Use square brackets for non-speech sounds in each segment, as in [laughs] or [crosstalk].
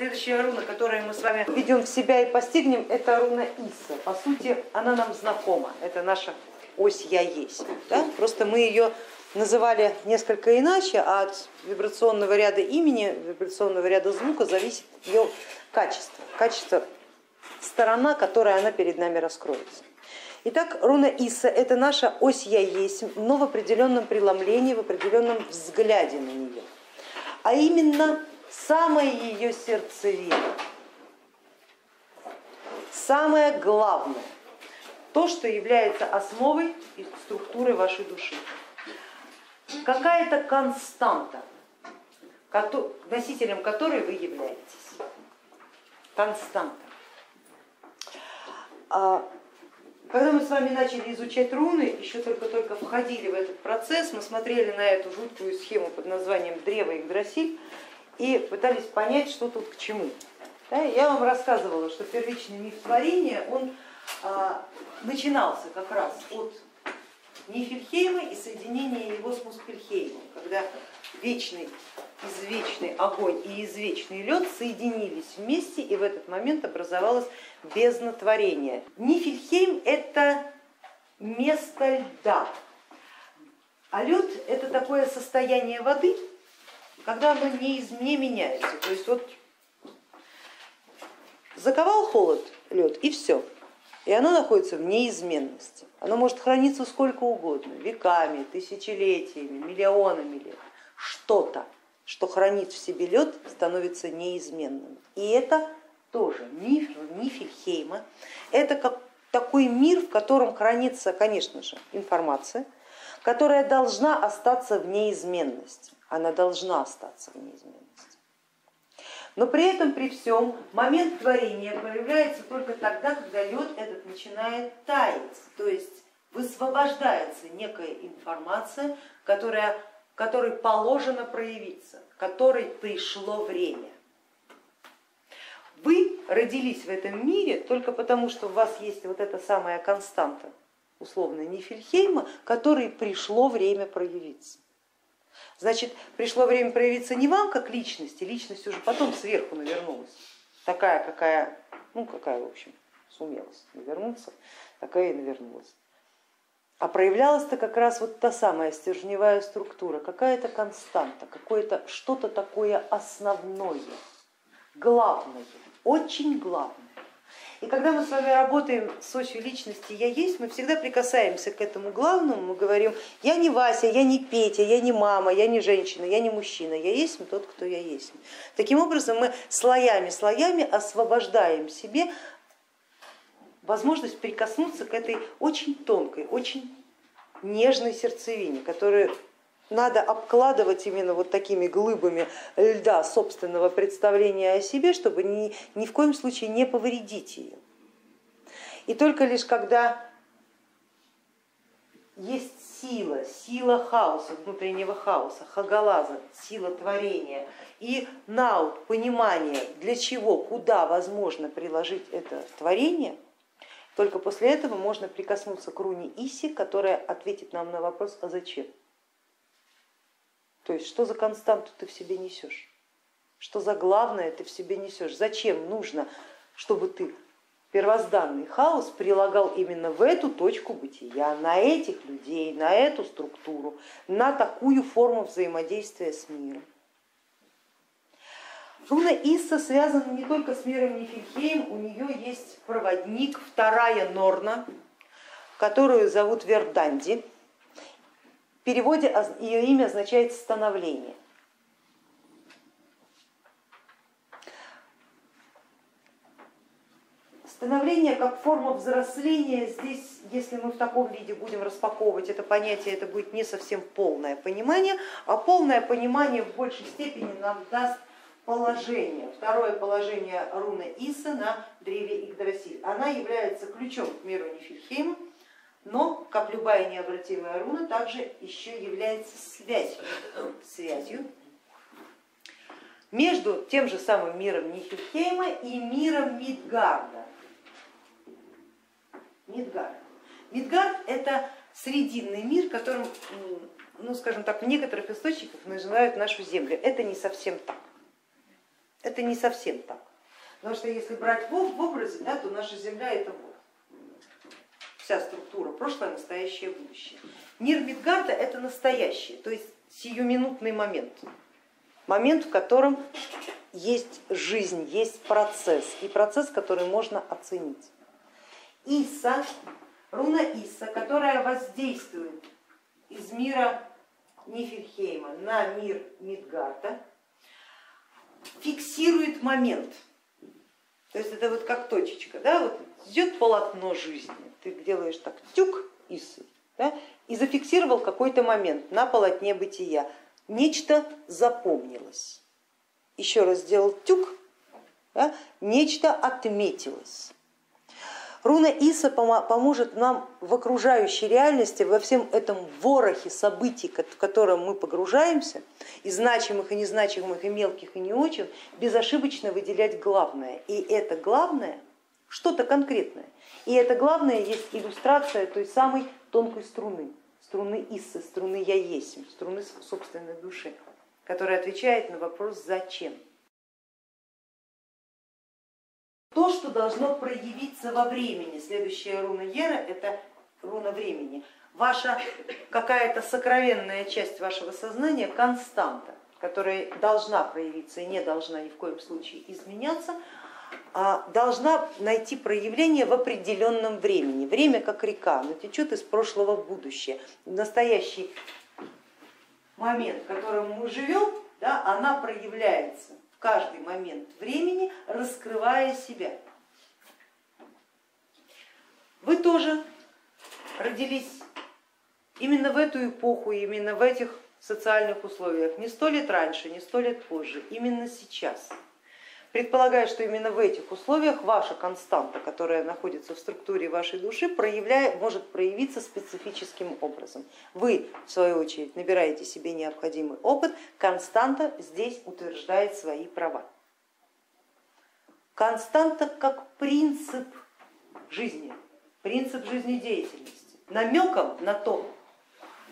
Следующая руна, которую мы с вами введем в себя и постигнем, это руна Иса. По сути, она нам знакома, это наша ось Я есть. Да? Просто мы ее называли несколько иначе, а от вибрационного ряда имени, вибрационного ряда звука зависит ее качество, качество сторона, которая она перед нами раскроется. Итак, руна Иса это наша ось Я есть, но в определенном преломлении, в определенном взгляде на нее. А именно самая ее сердцевина, самое главное, то, что является основой и структурой вашей души. Какая-то константа, носителем которой вы являетесь. Константа. Когда мы с вами начали изучать руны, еще только-только входили в этот процесс, мы смотрели на эту жуткую схему под названием Древо Игдрасиль и пытались понять, что тут к чему. Да, я вам рассказывала, что первичный миф творения, он а, начинался как раз от Нифельхейма и соединения его с Муспельхеймом, когда вечный, извечный огонь и извечный лед соединились вместе и в этот момент образовалось безнотворение. Нифельхейм это место льда, а лед это такое состояние воды, когда оно не, не меняется. То есть вот заковал холод лед и все, и оно находится в неизменности. Оно может храниться сколько угодно, веками, тысячелетиями, миллионами лет. Что-то, что хранит в себе лед, становится неизменным. И это тоже миф Нифельхейма. Это как такой мир, в котором хранится, конечно же, информация, которая должна остаться в неизменности. Она должна остаться в неизменности. Но при этом, при всем, момент творения проявляется только тогда, когда лед этот начинает таять, то есть высвобождается некая информация, которая, которой положено проявиться, которой пришло время. Вы родились в этом мире только потому, что у вас есть вот эта самая константа, условно Нифельхейма, которой пришло время проявиться. Значит, пришло время проявиться не вам как личности, личность уже потом сверху навернулась, такая, какая, ну какая, в общем, сумелась навернуться, такая и навернулась. А проявлялась-то как раз вот та самая стержневая структура, какая-то константа, какое-то что-то такое основное, главное, очень главное. И когда мы с вами работаем с осью личности я есть, мы всегда прикасаемся к этому главному, мы говорим, я не Вася, я не Петя, я не мама, я не женщина, я не мужчина, я есть тот, кто я есть. Таким образом мы слоями, слоями освобождаем себе возможность прикоснуться к этой очень тонкой, очень нежной сердцевине, которую надо обкладывать именно вот такими глыбами льда собственного представления о себе, чтобы ни, ни в коем случае не повредить ее. И только лишь когда есть сила, сила хаоса, внутреннего хаоса, хагалаза, сила творения и наут, понимание, для чего, куда возможно приложить это творение, только после этого можно прикоснуться к руне Иси, которая ответит нам на вопрос, а зачем? То есть что за константу ты в себе несешь? Что за главное ты в себе несешь? Зачем нужно, чтобы ты первозданный хаос прилагал именно в эту точку бытия, на этих людей, на эту структуру, на такую форму взаимодействия с миром? Руна Исса связана не только с миром Нифельхейм, у нее есть проводник, вторая Норна, которую зовут Верданди переводе ее имя означает становление. Становление как форма взросления, здесь, если мы в таком виде будем распаковывать это понятие, это будет не совсем полное понимание, а полное понимание в большей степени нам даст положение, второе положение руны Иса на древе Игдрасиль. Она является ключом к миру Нифельхейма, но, как любая необратимая руна, также еще является связью, связью между тем же самым миром Нихельхейма и миром Мидгарда. Мидгард. Мидгард это срединный мир, которым, ну скажем так, в некоторых источниках называют нашу землю. Это не совсем так. Это не совсем так. Потому что если брать в, образе, да, то наша Земля это вот вся структура, прошлое, настоящее, будущее. Мир Мидгарда это настоящее, то есть сиюминутный момент, момент, в котором есть жизнь, есть процесс, и процесс, который можно оценить. Иса, руна Иса, которая воздействует из мира Нифельхейма на мир Мидгарда, фиксирует момент. То есть это вот как точечка, да, вот идет полотно жизни, ты делаешь так тюк Исы, да, и зафиксировал какой-то момент на полотне бытия, нечто запомнилось. Еще раз сделал тюк, да, нечто отметилось. Руна Иса поможет нам в окружающей реальности, во всем этом ворохе событий, в котором мы погружаемся, и значимых, и незначимых, и мелких, и не очень, безошибочно выделять главное. И это главное что-то конкретное. И это главное есть иллюстрация той самой тонкой струны, струны Иссы, струны Я есть, струны собственной души, которая отвечает на вопрос зачем. То, что должно проявиться во времени, следующая руна Ера это руна времени. Ваша какая-то сокровенная часть вашего сознания, константа, которая должна проявиться и не должна ни в коем случае изменяться, должна найти проявление в определенном времени. Время как река, но течет из прошлого в будущее. В настоящий момент, в котором мы живем, да, она проявляется каждый момент времени, раскрывая себя. Вы тоже родились именно в эту эпоху, именно в этих социальных условиях, не сто лет раньше, не сто лет позже, именно сейчас. Предполагаю, что именно в этих условиях ваша константа, которая находится в структуре вашей души, проявляет, может проявиться специфическим образом. Вы, в свою очередь, набираете себе необходимый опыт, константа здесь утверждает свои права. Константа как принцип жизни, принцип жизнедеятельности, намеком на то,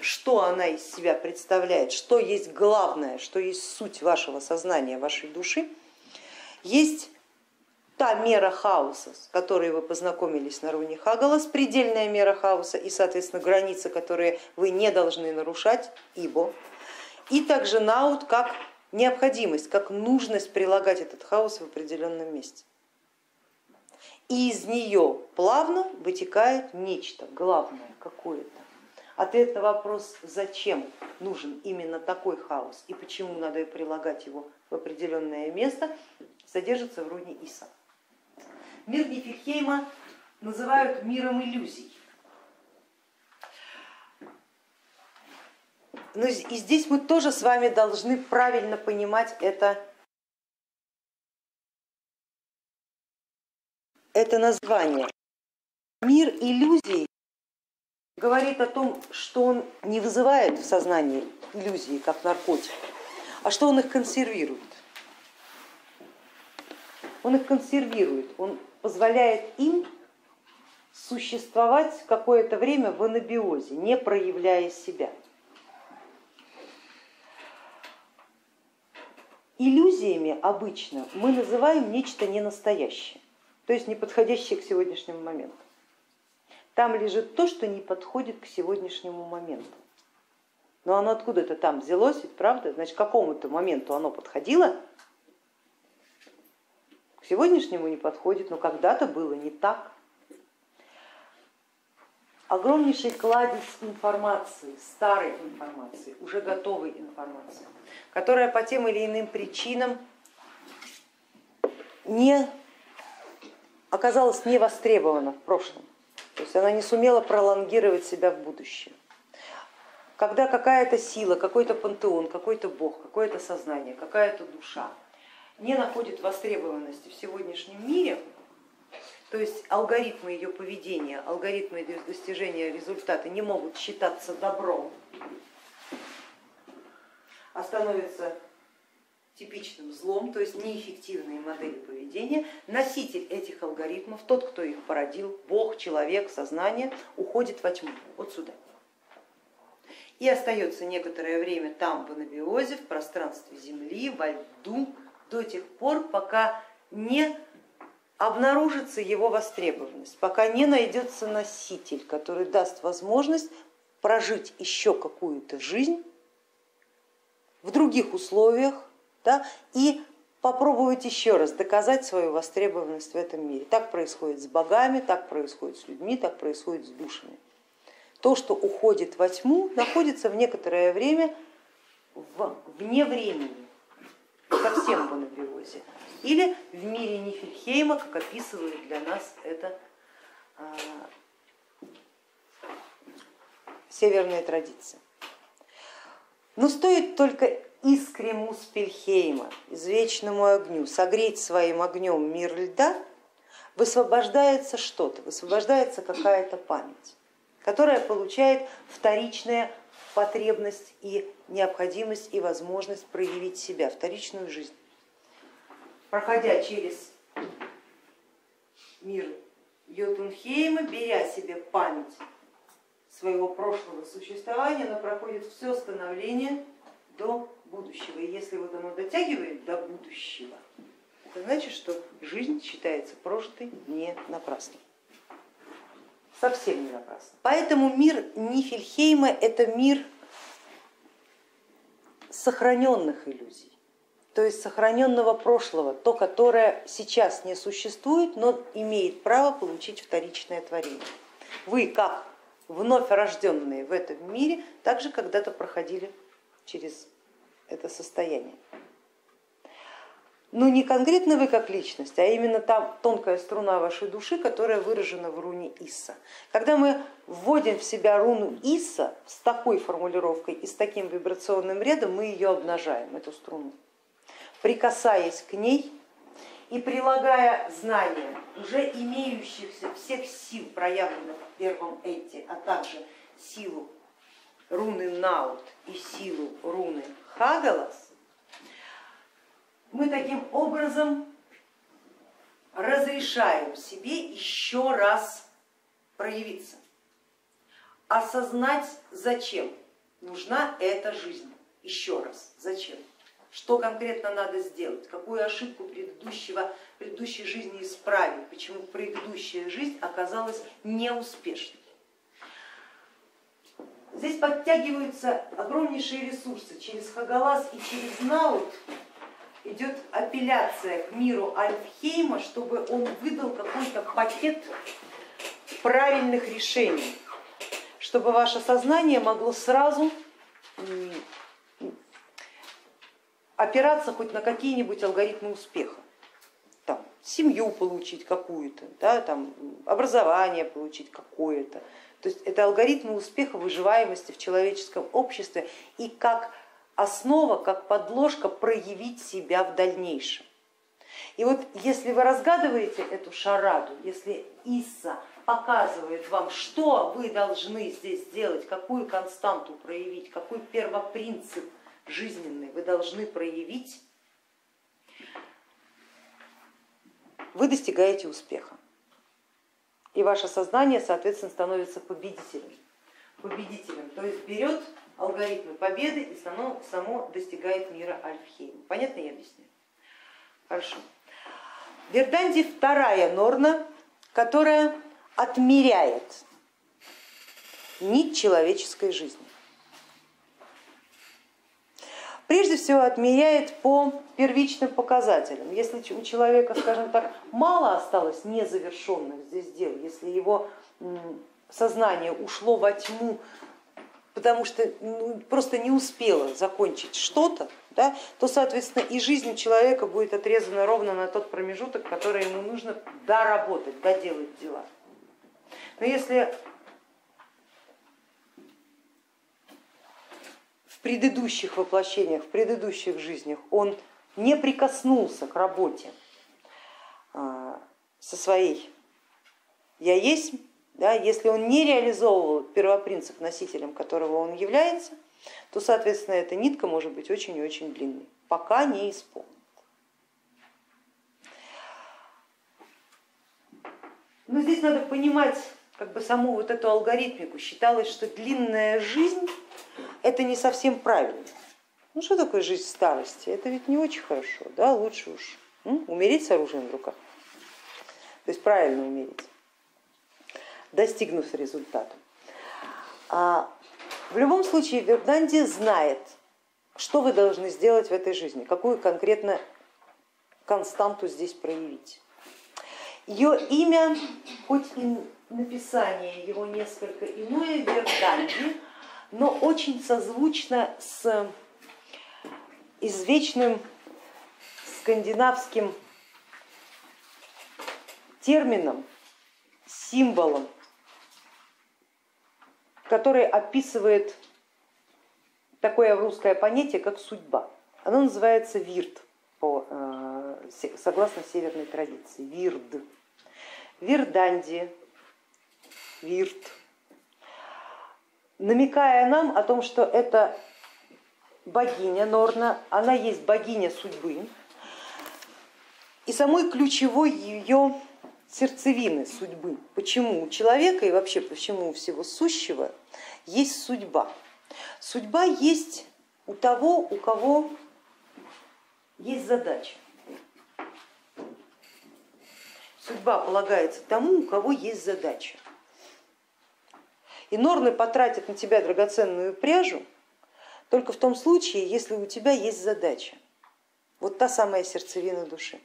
что она из себя представляет, что есть главное, что есть суть вашего сознания, вашей души, есть та мера хаоса, с которой вы познакомились на руне Хагалас, предельная мера хаоса и, соответственно, границы, которые вы не должны нарушать, ибо, и также наут как необходимость, как нужность прилагать этот хаос в определенном месте. И из нее плавно вытекает нечто главное какое-то. Ответ на вопрос, зачем нужен именно такой хаос и почему надо прилагать его в определенное место, содержится в руне Иса. Мир Нифельхейма называют миром иллюзий. Но ну, и здесь мы тоже с вами должны правильно понимать это, это название. Мир иллюзий говорит о том, что он не вызывает в сознании иллюзии, как наркотик, а что он их консервирует он их консервирует, он позволяет им существовать какое-то время в анабиозе, не проявляя себя. Иллюзиями обычно мы называем нечто ненастоящее, то есть не подходящее к сегодняшнему моменту. Там лежит то, что не подходит к сегодняшнему моменту. Но оно откуда-то там взялось, ведь правда? Значит, к какому-то моменту оно подходило, сегодняшнему не подходит, но когда-то было не так. Огромнейший кладезь информации, старой информации, уже готовой информации, которая по тем или иным причинам не оказалась не востребована в прошлом, то есть она не сумела пролонгировать себя в будущее. Когда какая-то сила, какой-то пантеон, какой-то бог, какое-то сознание, какая-то душа не находит востребованности в сегодняшнем мире, то есть алгоритмы ее поведения, алгоритмы достижения результата не могут считаться добром, а становятся типичным злом, то есть неэффективные модели поведения, носитель этих алгоритмов, тот, кто их породил, Бог, человек, сознание, уходит во тьму, вот сюда. И остается некоторое время там в анабиозе, в пространстве Земли, во льду, до тех пор, пока не обнаружится его востребованность, пока не найдется носитель, который даст возможность прожить еще какую-то жизнь в других условиях да, и попробовать еще раз доказать свою востребованность в этом мире. Так происходит с богами, так происходит с людьми, так происходит с душами. То, что уходит во тьму, находится в некоторое время вне времени, совсем в анабиозе. Или в мире Нифельхейма, как описывает для нас это а, северная традиция. Но стоит только искре Муспельхейма, извечному огню, согреть своим огнем мир льда, высвобождается что-то, высвобождается какая-то память, которая получает вторичная потребность и необходимость и возможность проявить себя, вторичную жизнь. Проходя через мир Йотунхейма, беря себе память своего прошлого существования, она проходит все становление до будущего. И если вот оно дотягивает до будущего, это значит, что жизнь считается прожитой не напрасно. Совсем не напрасно. Поэтому мир Нифельхейма это мир сохраненных иллюзий, то есть сохраненного прошлого, то, которое сейчас не существует, но имеет право получить вторичное творение. Вы, как вновь рожденные в этом мире, также когда-то проходили через это состояние. Но не конкретно вы как личность, а именно та тонкая струна вашей души, которая выражена в руне Исса. Когда мы вводим в себя руну Исса с такой формулировкой и с таким вибрационным рядом, мы ее обнажаем, эту струну. Прикасаясь к ней и прилагая знания уже имеющихся всех сил, проявленных в первом эти, а также силу руны Наут и силу руны Хагалас, мы таким образом разрешаем себе еще раз проявиться, осознать, зачем нужна эта жизнь, еще раз, зачем, что конкретно надо сделать, какую ошибку предыдущего, предыдущей жизни исправить, почему предыдущая жизнь оказалась неуспешной. Здесь подтягиваются огромнейшие ресурсы. Через Хагалас и через Наут идет апелляция к миру Альфхейма, чтобы он выдал какой-то пакет правильных решений, чтобы ваше сознание могло сразу опираться хоть на какие-нибудь алгоритмы успеха. Там, семью получить какую-то, да, там, образование получить какое-то, то есть это алгоритмы успеха выживаемости в человеческом обществе и как основа, как подложка проявить себя в дальнейшем. И вот если вы разгадываете эту шараду, если Иса показывает вам, что вы должны здесь сделать, какую константу проявить, какой первопринцип жизненный вы должны проявить, вы достигаете успеха и ваше сознание, соответственно, становится победителем. победителем то есть берет алгоритмы победы и само, само достигает мира Альфхейма. Понятно я объясняю? Хорошо. Верданди вторая норна, которая отмеряет нить человеческой жизни прежде всего отмеряет по первичным показателям. Если у человека, скажем так, мало осталось незавершенных здесь дел, если его сознание ушло во тьму, потому что ну, просто не успело закончить что-то, да, то, соответственно, и жизнь человека будет отрезана ровно на тот промежуток, который ему нужно доработать, доделать дела. Но если предыдущих воплощениях, в предыдущих жизнях он не прикоснулся к работе а, со своей я есть, да, если он не реализовывал первопринцип носителем которого он является, то, соответственно, эта нитка может быть очень и очень длинной, пока не исполнит. Но здесь надо понимать как бы саму вот эту алгоритмику. Считалось, что длинная жизнь это не совсем правильно. Ну что такое жизнь в старости? Это ведь не очень хорошо, да, лучше уж умереть с оружием в руках. То есть правильно умереть, достигнув результата. А в любом случае Верданди знает, что вы должны сделать в этой жизни, какую конкретно константу здесь проявить. Ее имя, хоть и написание его несколько иное, Верданди, но очень созвучно с извечным скандинавским термином, символом, который описывает такое русское понятие, как судьба. Оно называется вирт, э, согласно северной традиции, вирд. Вирданди, вирт, намекая нам о том, что это богиня Норна, она есть богиня судьбы, и самой ключевой ее сердцевины судьбы. Почему у человека и вообще почему у всего сущего есть судьба. Судьба есть у того, у кого есть задача. Судьба полагается тому, у кого есть задача. И норны потратят на тебя драгоценную пряжу только в том случае, если у тебя есть задача. Вот та самая сердцевина души.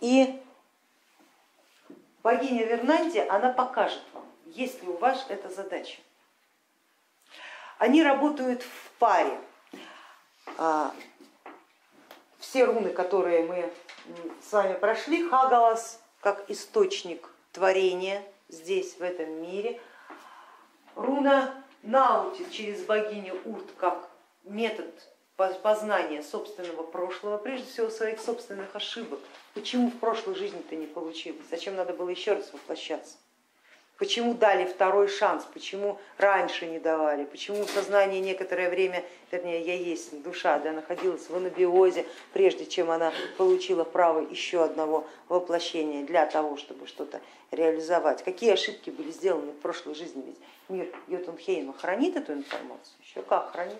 И богиня Вернанди, она покажет вам, есть ли у вас эта задача. Они работают в паре. А, все руны, которые мы с вами прошли, Хагалас как источник творения здесь, в этом мире, руна Наути через богиню Урт как метод познания собственного прошлого, прежде всего своих собственных ошибок. Почему в прошлой жизни-то не получилось? Зачем надо было еще раз воплощаться? Почему дали второй шанс, почему раньше не давали, почему сознание некоторое время, вернее я есть душа, да, находилась в анабиозе, прежде чем она получила право еще одного воплощения для того, чтобы что-то реализовать. Какие ошибки были сделаны в прошлой жизни, ведь мир Йотунхейма хранит эту информацию, еще как хранит.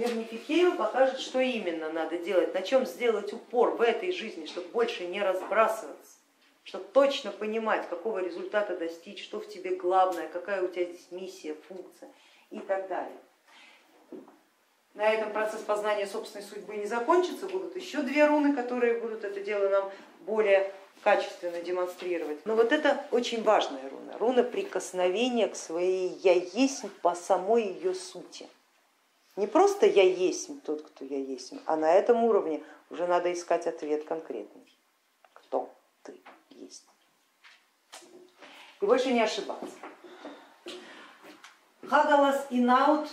Мир Нефикеева покажет, что именно надо делать, на чем сделать упор в этой жизни, чтобы больше не разбрасываться, чтобы точно понимать, какого результата достичь, что в тебе главное, какая у тебя здесь миссия, функция и так далее. На этом процесс познания собственной судьбы не закончится, будут еще две руны, которые будут это дело нам более качественно демонстрировать. Но вот это очень важная руна, руна прикосновения к своей я есть по самой ее сути. Не просто я есть тот, кто я есть, а на этом уровне уже надо искать ответ конкретный. Кто ты есть. И больше не ошибаться. Хагалас и Наут,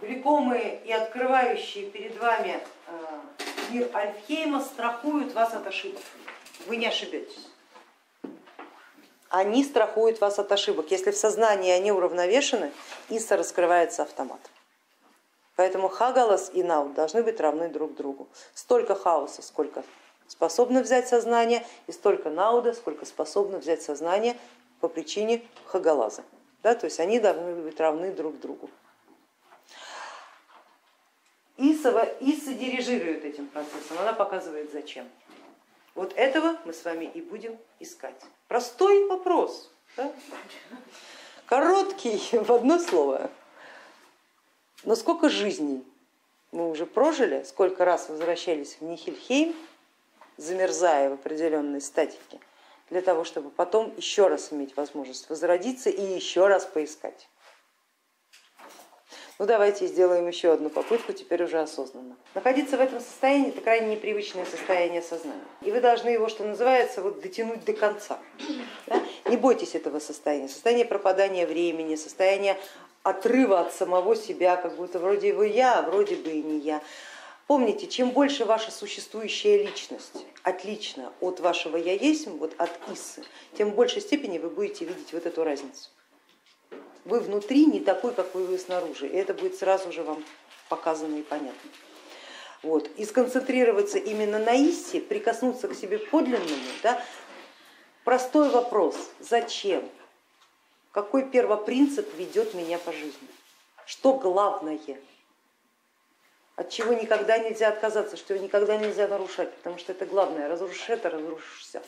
влекомые и открывающие перед вами э, мир Альфхейма, страхуют вас от ошибок. Вы не ошибетесь. Они страхуют вас от ошибок. Если в сознании они уравновешены, Иса раскрывается автоматом. Поэтому хагалас и наут должны быть равны друг другу. Столько хаоса, сколько способно взять сознание, и столько науда, сколько способно взять сознание по причине хагалаза. Да, то есть они должны быть равны друг другу. Исова, Иса дирижирует этим процессом, она показывает зачем. Вот этого мы с вами и будем искать. Простой вопрос, да? короткий [laughs] в одно слово. Но сколько жизней мы уже прожили, сколько раз возвращались в Нихельхейм, замерзая в определенной статике, для того, чтобы потом еще раз иметь возможность возродиться и еще раз поискать. Ну давайте сделаем еще одну попытку, теперь уже осознанно. Находиться в этом состоянии это крайне непривычное состояние сознания. И вы должны его, что называется, вот дотянуть до конца. Да? Не бойтесь этого состояния, состояние пропадания времени, состояние отрыва от самого себя, как будто вроде бы я, а вроде бы и не я. Помните, чем больше ваша существующая личность отлична от вашего я есть, вот от Иссы, тем в большей степени вы будете видеть вот эту разницу. Вы внутри не такой, какой вы снаружи, и это будет сразу же вам показано и понятно. Вот. И сконцентрироваться именно на Иссе, прикоснуться к себе подлинному, да, простой вопрос, зачем? Какой первопринцип ведет меня по жизни? Что главное? От чего никогда нельзя отказаться, что никогда нельзя нарушать, потому что это главное, разрушишь это, разрушишься.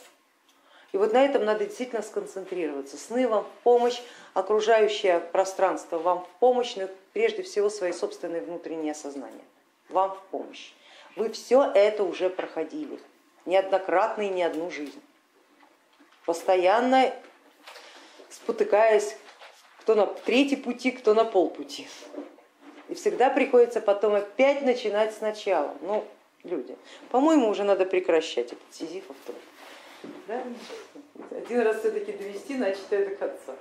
И вот на этом надо действительно сконцентрироваться. Сны вам в помощь, окружающее пространство вам в помощь, но прежде всего свои собственные внутренние сознания вам в помощь. Вы все это уже проходили, неоднократно и не одну жизнь. Постоянно спотыкаясь, кто на третий пути, кто на полпути. И всегда приходится потом опять начинать сначала. Ну, люди, по-моему, уже надо прекращать этот сизифов труд. Да? Один раз все-таки довести начатое до конца.